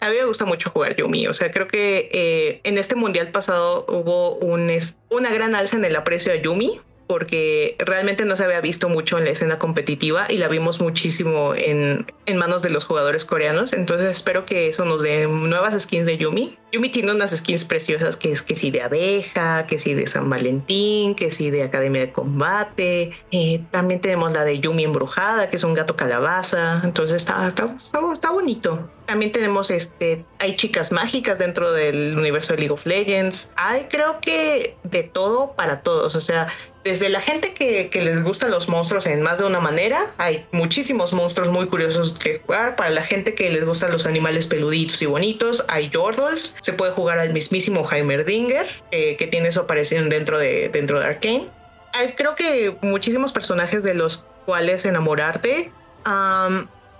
a mí me gusta mucho jugar Yumi. O sea, creo que eh, en este mundial pasado hubo un, una gran alza en el aprecio a Yumi porque realmente no se había visto mucho en la escena competitiva y la vimos muchísimo en, en, manos de los jugadores coreanos. Entonces espero que eso nos dé nuevas skins de Yumi. Yumi tiene unas skins preciosas que es que sí de abeja, que sí de San Valentín, que sí de Academia de Combate. Eh, también tenemos la de Yumi embrujada, que es un gato calabaza. Entonces está, está, está, bonito. También tenemos este, hay chicas mágicas dentro del universo de League of Legends. Hay creo que de todo para todos. O sea, desde la gente que, les gustan los monstruos en más de una manera, hay muchísimos monstruos muy curiosos que jugar. Para la gente que les gustan los animales peluditos y bonitos, hay Jordals. Se puede jugar al mismísimo Heimerdinger, eh, que tiene su aparición dentro de, dentro de Arkane. Hay, creo que muchísimos personajes de los cuales enamorarte.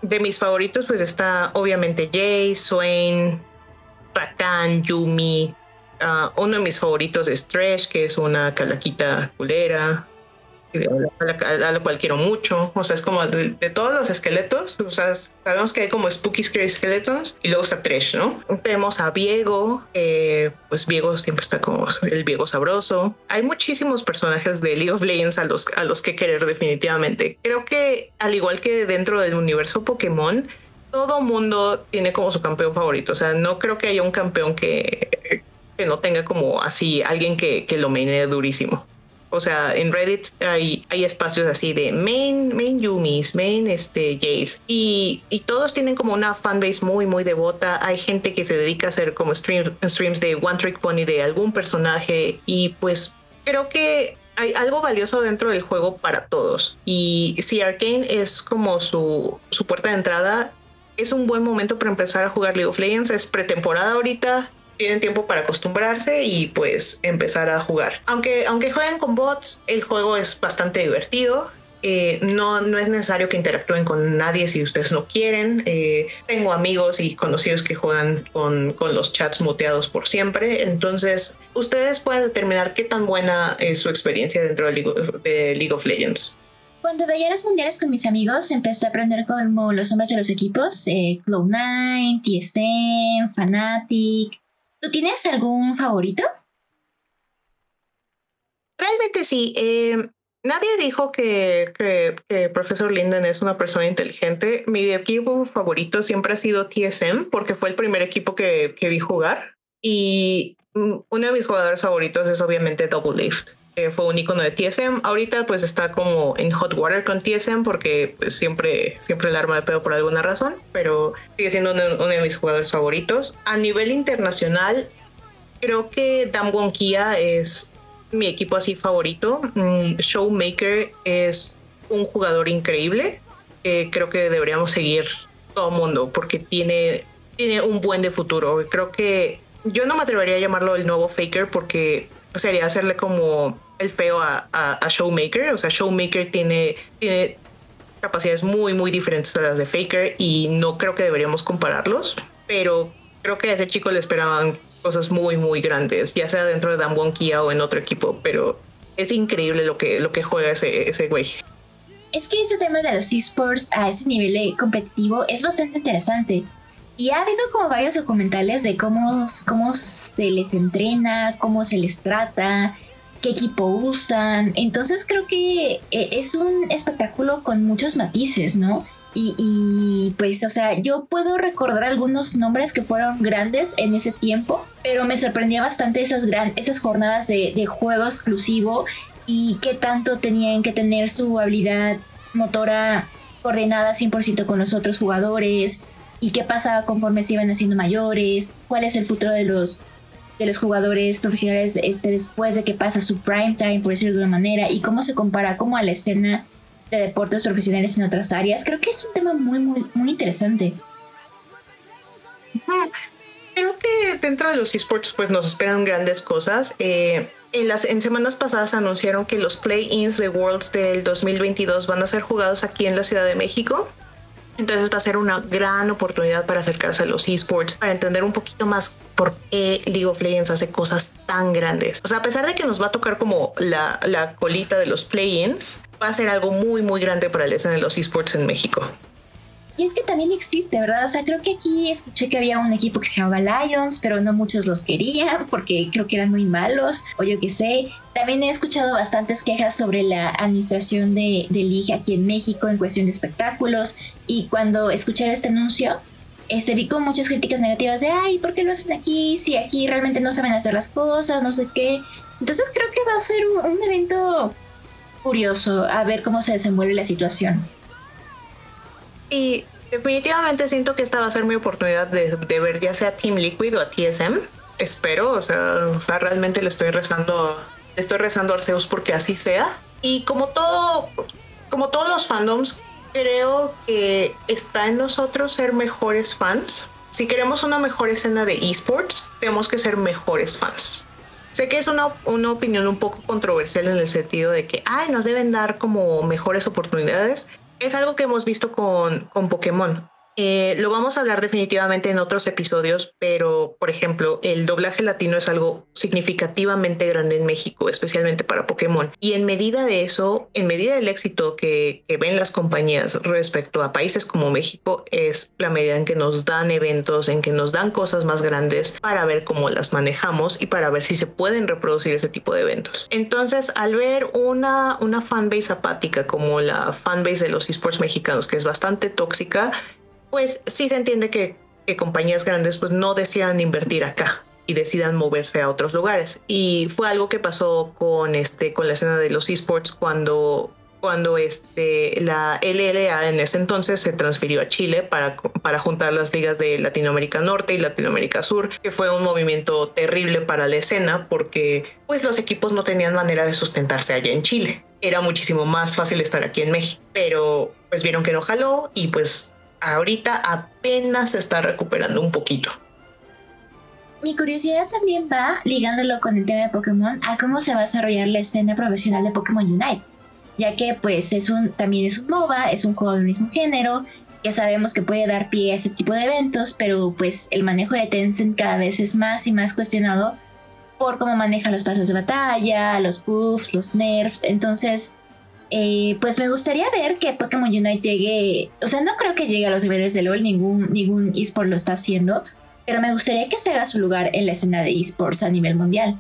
De mis favoritos, pues está obviamente Jay, Swain, Rakan, Yumi, Ah, uno de mis favoritos es Trash, que es una calaquita culera, a la, cual quiero mucho. O sea, es como de, todos los esqueletos. O sea, sabemos que hay como Spooky Scary Skeletons y luego está Trash, ¿no? Tenemos a Viego, pues Viego siempre está como el Viego sabroso. Hay muchísimos personajes de League of Legends a los, a los que querer, definitivamente. Creo que, al igual que dentro del universo Pokémon, todo mundo tiene como su campeón favorito. O sea, no creo que haya un campeón que que no tenga como así alguien que, que lo menee durísimo. O sea, en Reddit hay, hay espacios así de main, main Yumis, main este, Jace. Y, y todos tienen como una fanbase muy, muy devota. Hay gente que se dedica a hacer como stream, streams de One Trick Pony de algún personaje. Y pues creo que hay algo valioso dentro del juego para todos. Y si Arkane es como su, su puerta de entrada, es un buen momento para empezar a jugar League of Legends. Es pretemporada ahorita tienen tiempo para acostumbrarse y pues empezar a jugar. Aunque, aunque jueguen con bots, el juego es bastante divertido. Eh, no, no es necesario que interactúen con nadie si ustedes no quieren. Eh, tengo amigos y conocidos que juegan con, con, los chats muteados por siempre. Entonces, ustedes pueden determinar qué tan buena es su experiencia dentro de League of, Legends. Cuando veía los mundiales con mis amigos, empecé a aprender como los nombres de los equipos, eh, Cloud9, TSM, Fnatic. ¿Tú tienes algún favorito? Realmente sí. Eh, nadie dijo que, que, Profesor Linden es una persona inteligente. Mi equipo favorito siempre ha sido TSM porque fue el primer equipo que, que vi jugar. Y mm, uno de mis jugadores favoritos es obviamente Double Lift fue un icono de TSM. Ahorita pues está como en hot water con TSM porque pues, siempre, siempre el arma de pedo por alguna razón, pero sigue siendo uno, de mis jugadores favoritos. A nivel internacional, creo que Damwon Kia es mi equipo así favorito. Mm, Showmaker es un jugador increíble creo que deberíamos seguir todo mundo porque tiene, tiene un buen de futuro. Creo que yo no me atrevería a llamarlo el nuevo Faker porque sería hacerle como el feo a, Showmaker. O sea, Showmaker tiene, tiene capacidades muy, muy diferentes a las de Faker y no creo que deberíamos compararlos, pero creo que a ese chico le esperaban cosas muy, muy grandes, ya sea dentro de Damwon Kia o en otro equipo, pero es increíble lo que, lo que juega ese, ese güey. Es que ese tema de los esports a ese nivel competitivo es bastante interesante. Y ha habido como varios documentales de cómo, cómo se les entrena, cómo se les trata, qué equipo usan. Entonces creo que eh, es un espectáculo con muchos matices, ¿no? Y, pues, o sea, yo puedo recordar algunos nombres que fueron grandes en ese tiempo, pero me sorprendía bastante esas, gran, esas jornadas de, de juego exclusivo y qué tanto tenían que tener su habilidad motora coordinada 100% con los otros jugadores y qué pasaba conforme se iban haciendo mayores, cuál es el futuro de los de los jugadores profesionales este, después de que pasa su prime time, por decirlo de alguna manera, y cómo se compara como a la escena de deportes profesionales en otras áreas. Creo que es un tema muy, muy, muy interesante. Creo que dentro de los esports pues nos esperan grandes cosas. Eh, en, las, en semanas pasadas anunciaron que los play-ins de Worlds del 2022 van a ser jugados aquí en la Ciudad de México. Entonces va a ser una gran oportunidad para acercarse a los esports, para entender un poquito más por qué League of Legends hace cosas tan grandes. O sea, a pesar de que nos va a tocar como la, la colita de los play-ins, va a ser algo muy, muy grande para el escena de los esports en México. Y es que también existe, ¿verdad? O sea, creo que aquí escuché que había un equipo que se llamaba Lions, pero no muchos los querían porque creo que eran muy malos, o yo qué sé. También he escuchado bastantes quejas sobre la administración de, de aquí en México en cuestión de espectáculos. Y cuando escuché este anuncio, este, vi con muchas críticas negativas de, ay, ¿por qué lo hacen aquí? Si aquí realmente no saben hacer las cosas, no sé qué. Entonces creo que va a ser un evento curioso a ver cómo se desenvuelve la situación. Y definitivamente siento que esta va a ser mi oportunidad de, ver ya sea Team Liquid o a TSM. Espero, o sea, realmente le estoy rezando, le estoy rezando a Arceus porque así sea. Y como todo, como todos los fandoms, creo que está en nosotros ser mejores fans. Si queremos una mejor escena de esports, tenemos que ser mejores fans. Sé que es una, una, opinión un poco controversial en el sentido de que, ay, nos deben dar como mejores oportunidades, es algo que hemos visto con, con Pokémon. Eh, lo vamos a hablar definitivamente en otros episodios, pero por ejemplo, el doblaje latino es algo significativamente grande en México, especialmente para Pokémon. Y en medida de eso, en medida del éxito que, que ven las compañías respecto a países como México, es la medida en que nos dan eventos, en que nos dan cosas más grandes para ver cómo las manejamos y para ver si se pueden reproducir ese tipo de eventos. Entonces, al ver una, una fanbase apática como la fanbase de los esports mexicanos, que es bastante tóxica, pues sí se entiende que, compañías grandes pues no decidan invertir acá y decidan moverse a otros lugares. Y fue algo que pasó con, este, con la escena de los esports cuando, cuando este, la LLA en ese entonces se transfirió a Chile para, para juntar las ligas de Latinoamérica Norte y Latinoamérica Sur, que fue un movimiento terrible para la escena porque pues los equipos no tenían manera de sustentarse allá en Chile. Era muchísimo más fácil estar aquí en México, pero pues vieron que no jaló y pues ahorita apenas se está recuperando un poquito. Mi curiosidad también va, ligándolo con el tema de Pokémon, a cómo se va a desarrollar la escena profesional de Pokémon Unite. Ya que pues es un, también es un MOBA, es un juego del mismo género, ya sabemos que puede dar pie a ese tipo de eventos, pero pues el manejo de Tencent cada vez es más y más cuestionado por cómo maneja los pasos de batalla, los buffs, los nerfs. Entonces, eh, pues me gustaría ver que Pokémon Unite llegue, o sea, no creo que llegue a los niveles de LOL, ningún, ningún eSport lo está haciendo, pero me gustaría que se haga su lugar en la escena de eSports a nivel mundial.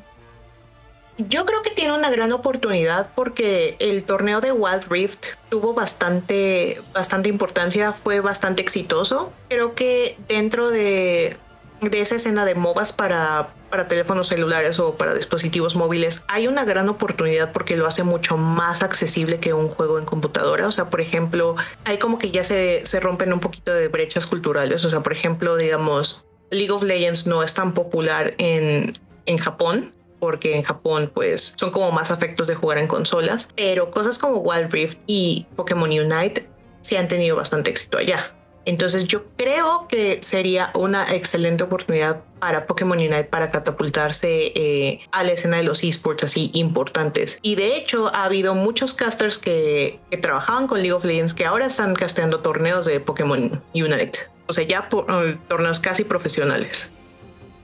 Yo creo que tiene una gran oportunidad porque el torneo de Wild Rift tuvo bastante, bastante importancia, fue bastante exitoso. Creo que dentro de, de esa escena de MOBAs para, para teléfonos celulares o para dispositivos móviles, hay una gran oportunidad porque lo hace mucho más accesible que un juego en computadora. O sea, por ejemplo, hay como que ya se, se rompen un poquito de brechas culturales. O sea, por ejemplo, digamos, League of Legends no es tan popular en, en Japón porque en Japón pues son como más afectos de jugar en consolas, pero cosas como Wild Rift y Pokémon Unite sí han tenido bastante éxito allá. Entonces yo creo que sería una excelente oportunidad para Pokémon Unite para catapultarse eh, a la escena de los esports así importantes. Y de hecho ha habido muchos casters que, trabajaban con League of Legends que ahora están casteando torneos de Pokémon Unite. O sea, ya uh, torneos casi profesionales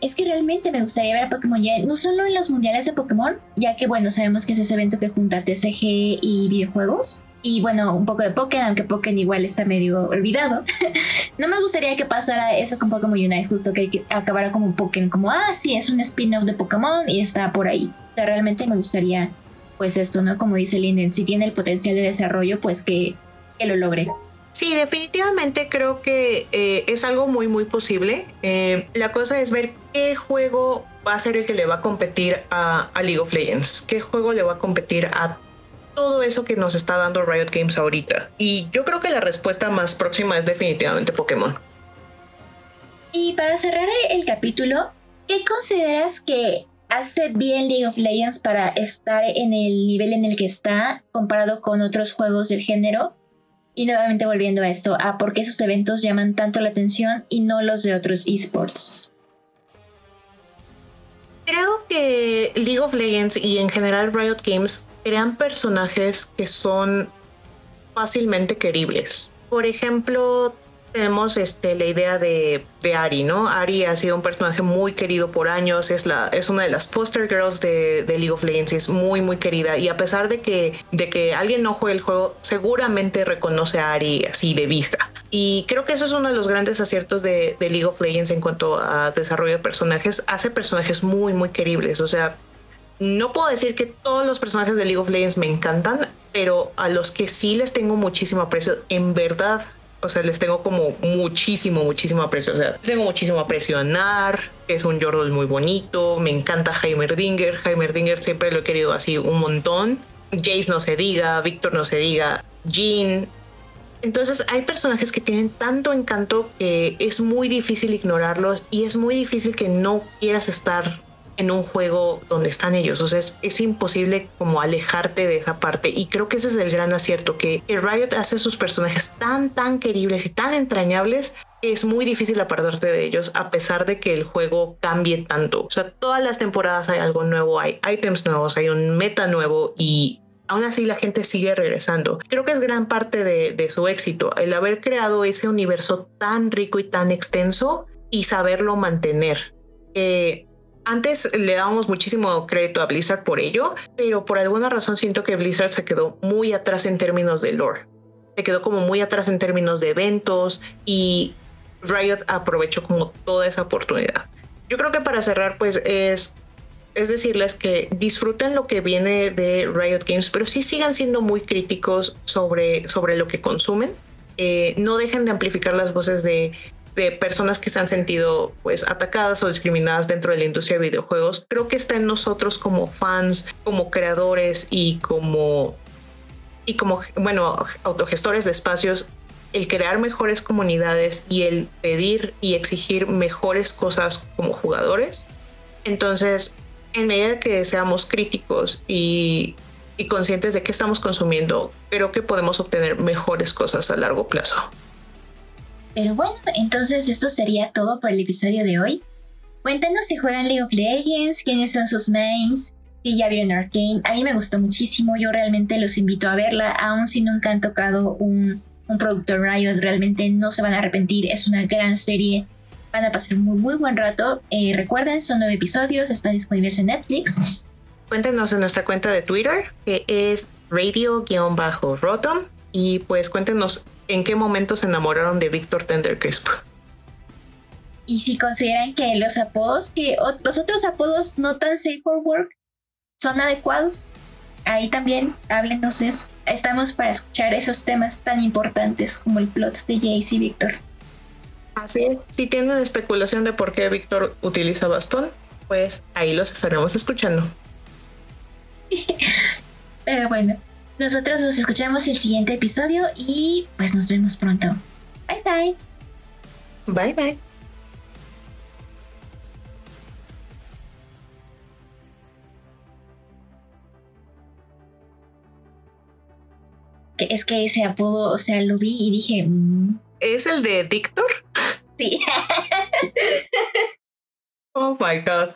es que realmente me gustaría ver a Pokémon ya, no solo en los mundiales de Pokémon, ya que bueno, sabemos que es ese evento que junta TCG y videojuegos. Y bueno, un poco de Pokémon, aunque Pokémon igual está medio olvidado. [LAUGHS] no me gustaría que pasara eso con Pokémon Unite, justo que acabara como Pokémon, como, ah, sí, es un spin-off de Pokémon y está por ahí. O sea, realmente me gustaría, pues esto, ¿no? Como dice Linden, si tiene el potencial de desarrollo, pues que, que lo logre. Sí, definitivamente creo que eh, es algo muy, muy posible. Eh, la cosa es ver qué juego va a ser el que le va a competir a, League of Legends, qué juego le va a competir a todo eso que nos está dando Riot Games ahorita. Y yo creo que la respuesta más próxima es definitivamente Pokémon. Y para cerrar el capítulo, ¿qué consideras que hace bien League of Legends para estar en el nivel en el que está comparado con otros juegos del género? Y nuevamente volviendo a esto, a por qué sus eventos llaman tanto la atención y no los de otros esports. Creo que League of Legends y en general Riot Games crean personajes que son fácilmente queribles. Por ejemplo, tenemos este, la idea de, de, Ari, ¿no? Ari ha sido un personaje muy querido por años, es, la, es una de las poster girls de, de, League of Legends, es muy, muy querida. Y a pesar de que, de que alguien no juegue el juego, seguramente reconoce a Ari así de vista. Y creo que eso es uno de los grandes aciertos de, de League of Legends en cuanto a desarrollo de personajes. Hace personajes muy, muy queribles. O sea, no puedo decir que todos los personajes de League of Legends me encantan, pero a los que sí les tengo muchísimo aprecio, en verdad o sea, les tengo como muchísimo, muchísimo aprecio. O sea, tengo muchísimo aprecio a Nar, es un Jordal muy bonito. Me encanta Heimerdinger. Heimerdinger siempre lo he querido así un montón. Jace no se diga, Víctor no se diga, Jean. Entonces hay personajes que tienen tanto encanto que es muy difícil ignorarlos y es muy difícil que no quieras estar en un juego donde están ellos. O sea, es, imposible como alejarte de esa parte. Y creo que ese es el gran acierto, que, Riot hace sus personajes tan, tan queribles y tan entrañables que es muy difícil apartarte de ellos a pesar de que el juego cambie tanto. O sea, todas las temporadas hay algo nuevo, hay items nuevos, hay un meta nuevo y aún así la gente sigue regresando. Creo que es gran parte de, su éxito el haber creado ese universo tan rico y tan extenso y saberlo mantener. Eh, antes le dábamos muchísimo crédito a Blizzard por ello, pero por alguna razón siento que Blizzard se quedó muy atrás en términos de lore. Se quedó como muy atrás en términos de eventos y Riot aprovechó como toda esa oportunidad. Yo creo que para cerrar pues es es decirles que disfruten lo que viene de Riot Games, pero sí sigan siendo muy críticos sobre, sobre lo que consumen. Eh, no dejen de amplificar las voces de de personas que se han sentido pues atacadas o discriminadas dentro de la industria de videojuegos. Creo que está en nosotros como fans, como creadores y como y como bueno, autogestores de espacios el crear mejores comunidades y el pedir y exigir mejores cosas como jugadores. Entonces, en medida que seamos críticos y, y conscientes de qué estamos consumiendo, creo que podemos obtener mejores cosas a largo plazo. Pero bueno, entonces esto sería todo por el episodio de hoy. Cuéntanos si juegan League of Legends, quiénes son sus mains, si ya vieron Arcane. A mí me gustó muchísimo, yo realmente los invito a verla, aun si nunca han tocado un, un producto Riot, realmente no se van a arrepentir, es una gran serie, van a pasar un muy, muy buen rato. Eh, recuerden, son nueve episodios, están disponibles en Netflix. Cuéntenos en nuestra cuenta de Twitter, que es radio-rotom y pues cuéntenos en qué momento se enamoraron de Víctor Tendercrisp. Y si consideran que los apodos, que los otros apodos no tan safe for work son adecuados, ahí también háblenos de eso. Estamos para escuchar esos temas tan importantes como el plot de Jace y Víctor. Así es, si tienen especulación de por qué Víctor utiliza bastón, pues ahí los estaremos escuchando. [LAUGHS] Pero bueno, nosotros nos escuchamos el siguiente episodio y pues nos vemos pronto. Bye bye. Bye bye. Es que ese apodo, o sea, lo vi y dije... Mm". ¿Es el de Víctor? Sí. [LAUGHS] oh my god.